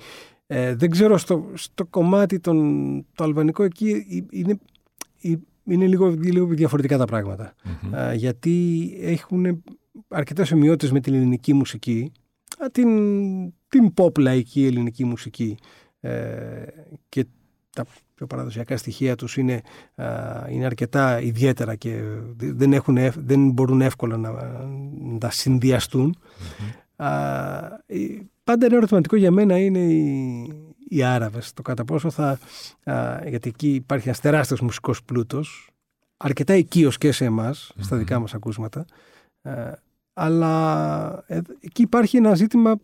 Ε, δεν ξέρω, στο, στο κομμάτι τον, το αλβανικό εκεί είναι, είναι λίγο, λίγο διαφορετικά τα πραγματα γιατί έχουν αρκετές ομοιότητες με την ελληνική μουσική την, την pop λαϊκή ελληνική μουσική ε, και τα πιο παραδοσιακά στοιχεία τους είναι, είναι αρκετά ιδιαίτερα και δεν, έχουν, δεν μπορούν εύκολα να, να τα συνδυαστούν. Πάντα ένα ερωτηματικό για μένα είναι οι, οι Άραβες. Το κατά πόσο θα... γιατί εκεί υπάρχει ένας τεράστιος μουσικός πλούτος, αρκετά οικείος και σε εμας στα δικά μας ακούσματα, αλλά ε, εκεί υπάρχει ένα ζήτημα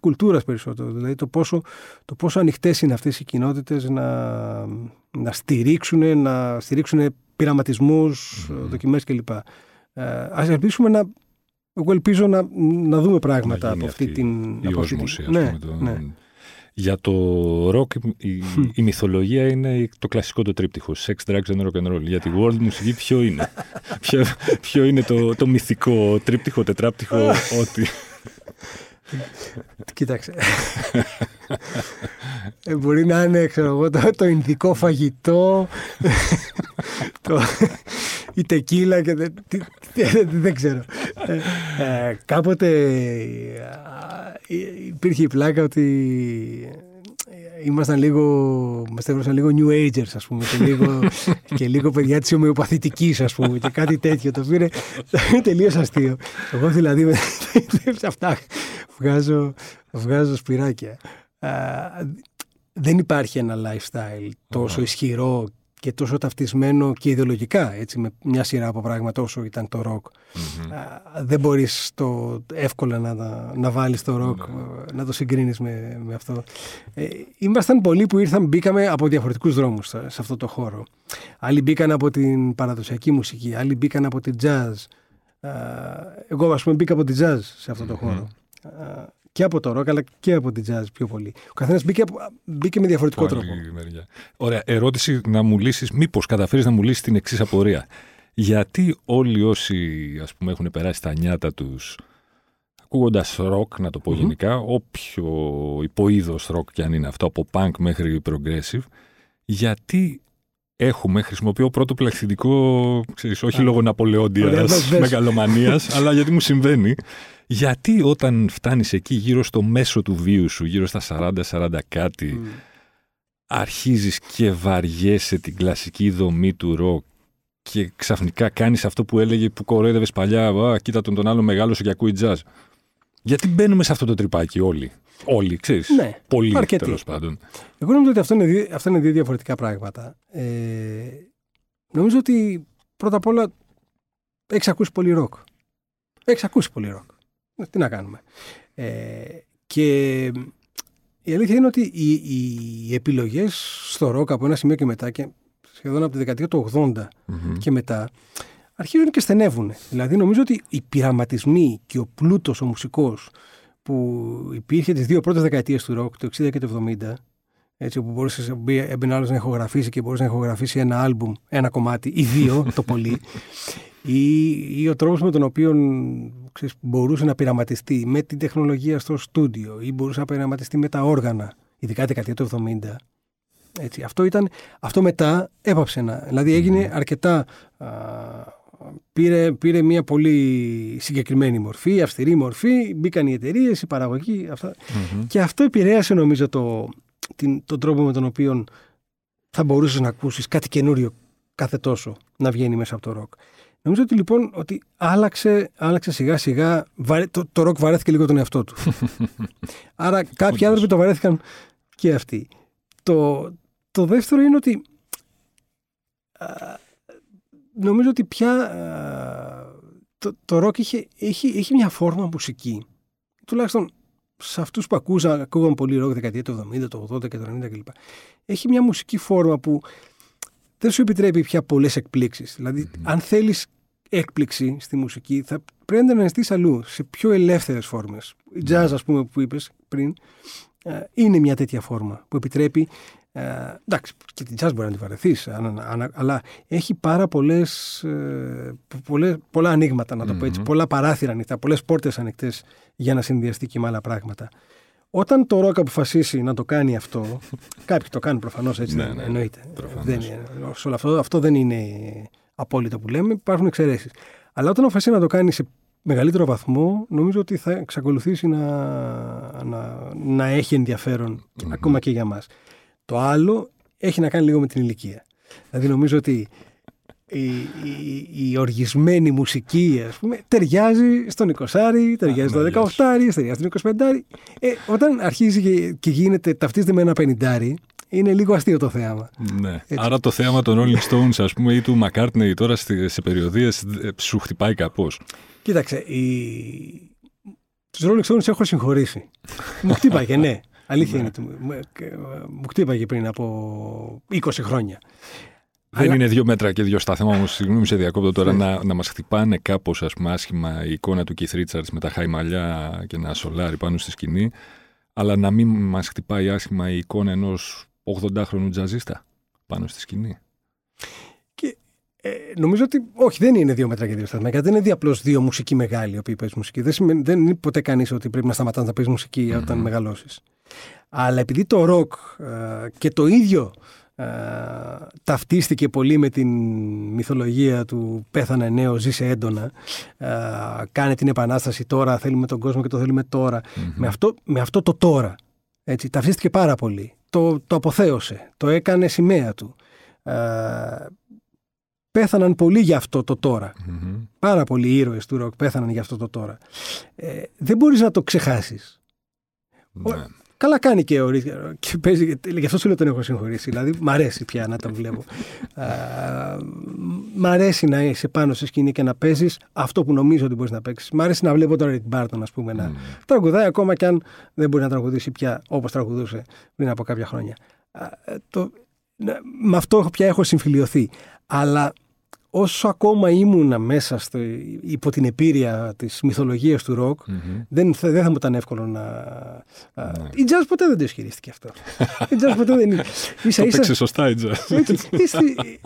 κουλτούρας περισσότερο. Δηλαδή το πόσο, το πόσο ανοιχτές είναι αυτές οι κοινότητες να, να στηρίξουν, να στηρίξουν πειραματισμούς, mm. δοκιμές κλπ. Ε, ας ελπίσουμε να... Εγώ ελπίζω να, να δούμε πράγματα από αυτή, την... Η από ναι, ναι. Για το ροκ η, η, μυθολογία είναι το κλασικό το τρίπτυχο. Sex, drugs and rock and roll. Για τη world μουσική ποιο είναι; ποιο, ποιο είναι το, το μυθικό τρίπτυχο, τετράπτυχο, ό,τι. Κοίταξε. ε, μπορεί να είναι, ξέρω εγώ, το, το ινδικό φαγητό, το, η τεκίλα και δεν, δεν ξέρω. Ε, ε, κάποτε ε, υπήρχε η πλάκα ότι ήμασταν λίγο, μας λίγο New Agers, ας πούμε, και λίγο, και λίγο παιδιά της ομοιοπαθητικής, ας πούμε, και κάτι τέτοιο. Το πήρε τελείως αστείο. Εγώ δηλαδή με αυτά βγάζω, βγάζω σπυράκια. δεν υπάρχει ένα lifestyle τόσο ισχυρό και τόσο ταυτισμένο και ιδεολογικά έτσι, με μια σειρά από πράγματα όσο ήταν το ροκ. δεν μπορείς το, εύκολα να, να βάλεις το ροκ, ναι. να το συγκρίνεις με, με αυτό. Ε, ήμασταν πολλοί που ήρθαν, μπήκαμε από διαφορετικούς δρόμους σε, αυτό το χώρο. Άλλοι μπήκαν από την παραδοσιακή μουσική, άλλοι μπήκαν από την jazz. εγώ ας πούμε μπήκα από την jazz σε αυτό το χώρο και από το ροκ αλλά και από την jazz πιο πολύ. Ο καθένας μπήκε, μπήκε με διαφορετικό πολύ τρόπο. Μεριά. Ωραία. Ερώτηση να μου λύσεις, μήπως καταφέρεις να μου λύσεις την εξής απορία. Γιατί όλοι όσοι ας πούμε έχουν περάσει τα νιάτα τους ακούγοντας ροκ, να το πω γενικά, όποιο υποείδος ροκ κι αν είναι αυτό, από punk μέχρι progressive, γιατί έχουμε, χρησιμοποιώ πρώτο πλαστικό, ξέρεις, όχι λόγω Ναπολεόντιας, μεγαλομανίας, αλλά γιατί μου συμβαίνει. Γιατί όταν φτάνεις εκεί γύρω στο μέσο του βίου σου, γύρω στα 40-40 κάτι, mm. αρχίζεις και βαριέσαι την κλασική δομή του ροκ και ξαφνικά κάνεις αυτό που έλεγε που κοροϊδεύες παλιά, α, κοίτα τον τον άλλο μεγάλο και ακούει jazz. Γιατί μπαίνουμε σε αυτό το τρυπάκι όλοι. Όλοι, ξέρεις. Ναι, πολύ τέλος πάντων. Εγώ νομίζω ότι αυτό είναι, αυτό είναι δύο διαφορετικά πράγματα. Ε, νομίζω ότι πρώτα απ' όλα έχεις ακούσει πολύ ροκ. Έχεις ακούσει πολύ ροκ. Τι να κάνουμε. Ε, και η αλήθεια είναι ότι οι, οι επιλογές στο ροκ από ένα σημείο και μετά και σχεδόν από τη δεκαετία του 80 και μετά αρχίζουν και στενεύουν. Δηλαδή νομίζω ότι οι πειραματισμοί και ο πλούτος ο μουσικός που υπήρχε τις δύο πρώτες δεκαετίες του ροκ, το 60 και το 70, έτσι, όπου μπορούσες έμπαινε άλλος να ηχογραφήσει και μπορούσες να ηχογραφήσει ένα άλμπουμ, ένα κομμάτι ή δύο το πολύ. Ή, ή ο τρόπος με τον οποίο ξέρεις, μπορούσε να πειραματιστεί με την τεχνολογία στο στούντιο ή μπορούσε να πειραματιστεί με τα όργανα, ειδικά δεκαετία του 70. Έτσι, αυτό, ήταν, αυτό μετά έπαψε να. Δηλαδή έγινε αρκετά. Α, πήρε, πήρε μια πολύ συγκεκριμένη μορφή, αυστηρή μορφή, μπήκαν οι εταιρείες, η παραγωγή. Και αυτό επηρέασε νομίζω το, την, τον τρόπο με τον οποίο θα μπορούσες να ακούσεις κάτι καινούριο κάθε τόσο να βγαίνει μέσα από το ροκ. Νομίζω ότι λοιπόν ότι άλλαξε, άλλαξε σιγά σιγά, το, το ροκ βαρέθηκε λίγο τον εαυτό του. Άρα κάποιοι άνθρωποι το βαρέθηκαν και αυτοί. Το, το δεύτερο είναι ότι νομίζω ότι πια το, το ροκ είχε, είχε, μια φόρμα μουσική. Τουλάχιστον σε αυτούς που ακούσαν, ακούγαν πολύ ροκ δεκαετία του 70, το 80 και το 90 κλπ. Έχει μια μουσική φόρμα που δεν σου επιτρέπει πια πολλές εκπλήξεις. Δηλαδή, αν θέλεις έκπληξη στη μουσική, θα πρέπει να αναζητήσει αλλού, σε πιο ελεύθερες φόρμες. Η jazz, ας πούμε, που είπες πριν, ε, είναι μια τέτοια φόρμα που επιτρέπει. Ε, εντάξει, και την jazz μπορεί να τη βαρεθείς, αλλά έχει πάρα πολλές, ε, πολλές, πολλά ανοίγματα, να το πω έτσι, πολλά παράθυρα ανοιχτά, πολλές πόρτες ανοιχτές για να συνδυαστεί και με άλλα πράγματα. Όταν το ροκ αποφασίσει να το κάνει αυτό, κάποιοι το κάνουν προφανώς έτσι, ναι, ναι, εννοείται. Δεν, αυτό, αυτό δεν είναι απόλυτο που λέμε, υπάρχουν εξαιρέσεις. Αλλά όταν αποφασίσει να το κάνει σε μεγαλύτερο βαθμό, νομίζω ότι θα εξακολουθήσει να, να, να έχει ακόμα και για μας. Το άλλο έχει να κάνει λίγο με την ηλικία. Δηλαδή νομίζω ότι η, η, η οργισμένη μουσική, ας πούμε, ταιριάζει στον 20 ταιριάζει στον 18 ταιριάζει στον 25 ε, Όταν αρχίζει και, και γίνεται, ταυτίζεται με ένα 50 είναι λίγο αστείο το θέαμα. Ναι. Άρα το θέαμα των Rolling Stones, ας πούμε, ή του McCartney τώρα σε περιοδίες σου χτυπάει κάπως. Κοίταξε, η... τους Rolling Stones έχω συγχωρήσει. Μου χτύπαγε, ναι. Αλήθεια ναι. είναι. Μου χτύπαγε πριν από 20 χρόνια. Δεν είναι δύο μέτρα και δύο σταθμά όμως. Συγγνώμη, σε διακόπτω τώρα ναι. να, να μας χτυπάνε κάπως άσχημα η εικόνα του Keith Richards με τα χαϊμαλιά και ένα σολάρι πάνω στη σκηνή. Αλλά να μην μας χτυπάει άσχημα η εικόνα ενός 80χρονου τζαζίστα πάνω στη σκηνή. Και ε, νομίζω ότι όχι, δεν είναι δύο μέτρα και δύο σταθμά. Δεν είναι απλώς δύο μουσικοί μεγάλοι οι οποίοι παίζουν μουσική. Δεν, σημαίνει, δεν είναι ποτέ κανείς ότι πρέπει να σταματά να παίζει μουσική όταν mm-hmm. μεγαλώσεις. Αλλά επειδή το ροκ ε, και το ίδιο ε, ταυτίστηκε πολύ με την μυθολογία του πέθανε νέο, ζήσε έντονα, ε, κάνε την επανάσταση τώρα, θέλουμε τον κόσμο και το θέλουμε Με, αυτό, με αυτό το τώρα, έτσι, ταυτίστηκε πάρα πολύ. Το, το αποθέωσε, το έκανε σημαία του. Ε, πέθαναν πολύ για αυτό το τωρα Πάρα πολλοί ήρωες του ροκ πέθαναν για αυτό το τώρα. Ε, δεν μπορείς να το ξεχάσεις. Ναι. Καλά κάνει και ο και παίζει, γι' αυτό σου λέω τον έχω συγχωρήσει. Δηλαδή, μ' αρέσει πια να τον βλέπω. μ' αρέσει να είσαι πάνω σε σκηνή και να παίζεις αυτό που νομίζω ότι μπορείς να παίξεις. Μ' αρέσει να βλέπω τον Ρικ Μπάρτον, ας πούμε, να mm. τραγουδάει ακόμα κι αν δεν μπορεί να τραγουδήσει πια όπως τραγουδούσε πριν από κάποια χρόνια. το, με αυτό πια έχω συμφιλειωθεί. Αλλά όσο ακόμα ήμουνα μέσα στο, υπό την επίρρεια της μυθολογίας του ροκ, δεν, θα, δεν θα μου ήταν εύκολο να... Ναι. Η jazz ποτέ δεν το ισχυρίστηκε αυτό. η jazz ποτέ δεν είναι... Ίσα, το παίξε σωστά η jazz.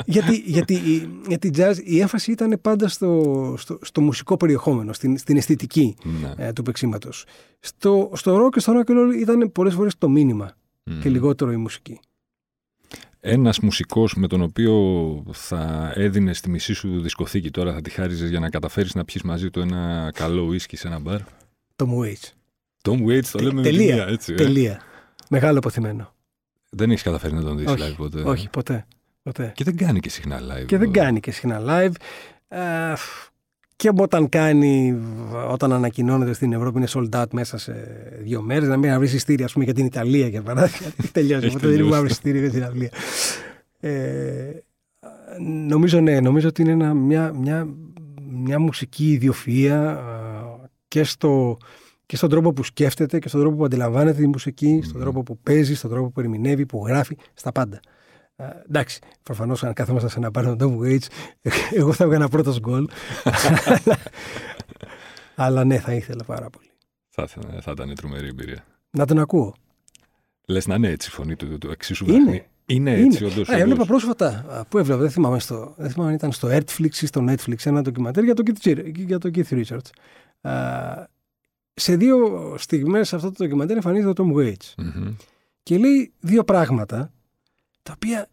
γιατί, γιατί, γιατί η jazz, η έμφαση ήταν πάντα στο, στο, στο μουσικό περιεχόμενο, στην, στην αισθητική ναι. ε, του παίξήματος. Στο, στο rock και στο rock ήταν πολλές φορές το μήνυμα και λιγότερο η μουσική ένας μουσικός με τον οποίο θα έδινε στη μισή σου δισκοθήκη τώρα, θα τη χάριζες για να καταφέρεις να πιεις μαζί του ένα καλό ουίσκι σε ένα μπαρ; Tom Waits. Tom Waits, το λέμε τελεία, με έτσι. Ε. Τελεία. Μεγάλο αποθυμένο. Δεν έχεις καταφέρει να τον δεις live ποτέ. Όχι, ποτέ. ποτέ. Και δεν κάνει και συχνά live. Και δεν κάνει και συχνά live. Ε, και όταν κάνει, όταν ανακοινώνεται στην Ευρώπη είναι sold out μέσα σε δύο μέρες, να μην βρεις ειστήρια, πούμε, για την Ιταλία για παράδειγμα. Τελειώσει. Οπότε δεν μπορεί να βρει ειστήρια για την Ιταλία. Ε, νομίζω, ναι, νομίζω ότι είναι ένα, μια, μια, μια μουσική ιδιοφυα και στο, και στον τρόπο που σκέφτεται και στον τρόπο που αντιλαμβάνεται τη μουσική, στον τρόπο που παίζει, στον τρόπο που ερμηνεύει, που γράφει, στα πάντα. Ε, εντάξει, προφανώς αν κάθομασταν σε ένα μπαρ με τον Tom Waits, εγώ θα έβγανα πρώτος γκολ. αλλά ναι, θα ήθελα πάρα πολύ. Θα, θα ήταν τρομερή εμπειρία. Να τον ακούω. Λες να είναι έτσι η φωνή του, του εξίσου Είναι. Είναι έτσι, όντως. Έβλεπα πρόσφατα. Πού έβλεπα, δεν θυμάμαι, στο, δεν θυμάμαι αν ήταν στο Netflix ή στο Netflix ένα ντοκιματέρ για τον Keith, για τον Keith Richards. σε δύο στιγμές αυτό το ντοκιματέρ εμφανίζεται ο Tom Waits. Mm-hmm. Και λέει δύο πράγματα τα οποία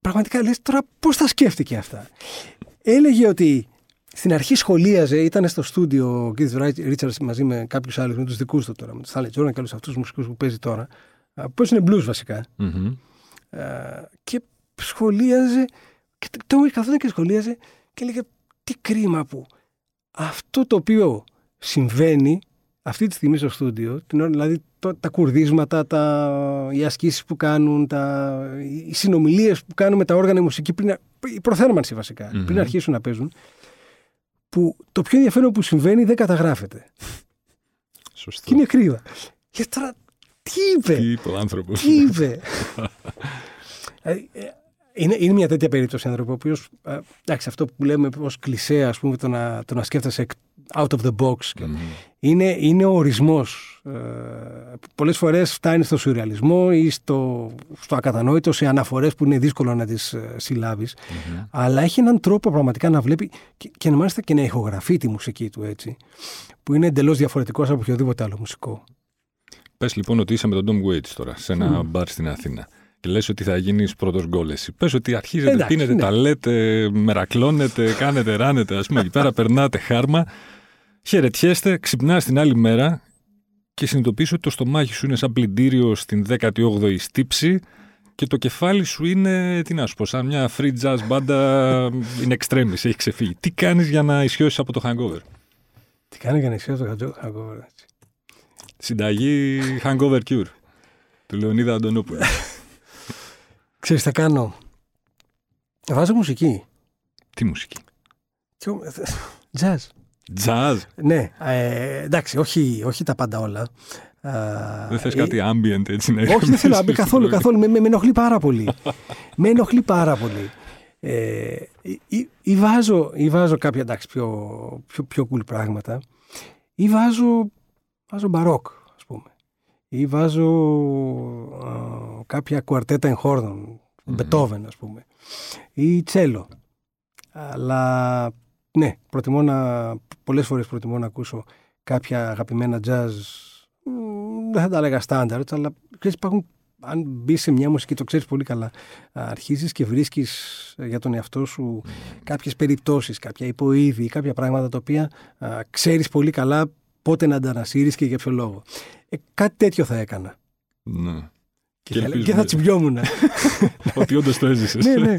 πραγματικά λες τώρα πώς τα σκέφτηκε αυτά. Έλεγε ότι στην αρχή σχολίαζε, ήταν στο στούντιο ο Keith Richards μαζί με κάποιους άλλους, με τους δικούς του τώρα, με τους Stanley Jordan και όλους αυτούς τους μουσικούς που παίζει τώρα. Πώ είναι blues βασικά. Mm-hmm. και σχολίαζε, και το καθόταν και σχολίαζε και έλεγε τι κρίμα που αυτό το οποίο συμβαίνει αυτή τη στιγμή στο στούντιο, την ώρα, δηλαδή το, τα κουρδίσματα, τα, οι ασκήσεις που κάνουν, τα, οι συνομιλίες που κάνουν με τα όργανα η μουσική, πριν, η προθέρμανση βασικά, mm-hmm. πριν αρχίσουν να παίζουν, που το πιο ενδιαφέρον που συμβαίνει δεν καταγράφεται. Σωστό. Και είναι κρίμα. Και τώρα, τι είπε; Τι είπε ο άνθρωπος; Τι είπε; είναι, είναι μια τέτοια περίπτωση άνθρωπο, ο οποίος. Εντάξει, αυτό που λέμε ως κλισέ, ας πούμε, το να, το να σκέφτεσαι out of the box. Mm-hmm. Είναι, είναι ο ορισμός. Ε, Πολλές φορές φτάνει στο σουρεαλισμό ή στο, στο ακατανόητο σε αναφορές που είναι δύσκολο να τις ε, συλλάβεις. Mm-hmm. Αλλά έχει έναν τρόπο πραγματικά να βλέπει και, και μάλιστα και να ηχογραφεί τη μουσική του έτσι. Που είναι εντελώς διαφορετικός από οποιοδήποτε άλλο μουσικό. Πες λοιπόν ότι είσαι με τον Tom Waits τώρα, σε ένα mm. μπαρ στην Αθήνα. Και λες ότι θα γίνεις πρώτος γκολ εσύ. Πες ότι αρχίζετε, Εντάξει, πίνετε, ναι. τα λέτε, μερακλώνετε, κάνετε, ράνετε, ας πούμε εκεί πέρα, περνάτε χάρμα. Χαιρετιέστε, ξυπνάς την άλλη μέρα και συνειδητοποιείς ότι το στομάχι σου είναι σαν πλυντήριο στην 18η στύψη και το κεφάλι σου είναι, τι να σου πω, σαν μια free jazz μπάντα in extremis, έχει ξεφύγει. Τι κάνεις για να ισιώσεις από το hangover; Τι κάνει για να ισιώσει το hangover. Έτσι. Συνταγή hangover cure του Λεωνίδα Αντωνόπουλου. Ξέρεις τι κάνω. Βάζω μουσική. Τι μουσική; Jazz. Jazz. Ναι, ε, εντάξει, όχι, όχι τα πάντα όλα. Δεν θες κάτι ambient έτσι να Όχι, δεν θέλω ambient καθόλου, καθόλου. Με, με, με ενοχλεί πάρα πολύ. με ενοχλεί πάρα πολύ. Ε, ή, ή, βάζω, ή βάζω κάποια εντάξει, πιο, πιο, πιο cool πράγματα ή βάζω, βάζω μπαρόκ ας πούμε ή βάζω α, κάποια κουαρτέτα εγχόρδων mm. Μπετόβεν ας πούμε ή τσέλο αλλά ναι, προτιμώ να, πολλές φορές προτιμώ να ακούσω κάποια αγαπημένα jazz δεν θα τα έλεγα standards αλλά ξέρεις, υπάρχουν αν μπει σε μια μουσική, το ξέρεις πολύ καλά, αρχίζεις και βρίσκεις για τον εαυτό σου κάποιες περιπτώσεις, κάποια υποείδη, κάποια πράγματα τα οποία ξέρεις πολύ καλά πότε να αντανασύρει και για ποιο λόγο. Ε, κάτι τέτοιο θα έκανα. Ναι. Και, και, θα, και θα τσιμπιόμουν. Ότι όντως το έζησες. ναι, ναι.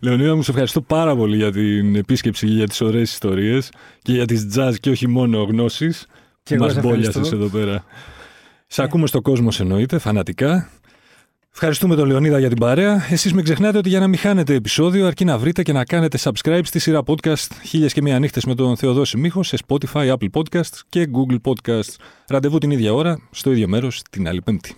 Λεωνίδα, μου σε ευχαριστώ πάρα πολύ για την επίσκεψη και για τις ωραίες ιστορίες και για τις jazz και όχι μόνο γνώσεις. Και μας μπόλιασες εδώ πέρα. Σε ακούμε στο κόσμο εννοείται, φανατικά. Ευχαριστούμε τον Λεωνίδα για την παρέα. Εσείς μην ξεχνάτε ότι για να μην χάνετε επεισόδιο, αρκεί να βρείτε και να κάνετε subscribe στη σειρά podcast «Χίλιες και μία νύχτες» με τον Θεοδόση Μίχο σε Spotify, Apple Podcasts και Google Podcasts. Ραντεβού την ίδια ώρα, στο ίδιο μέρος, την άλλη Πέμπτη.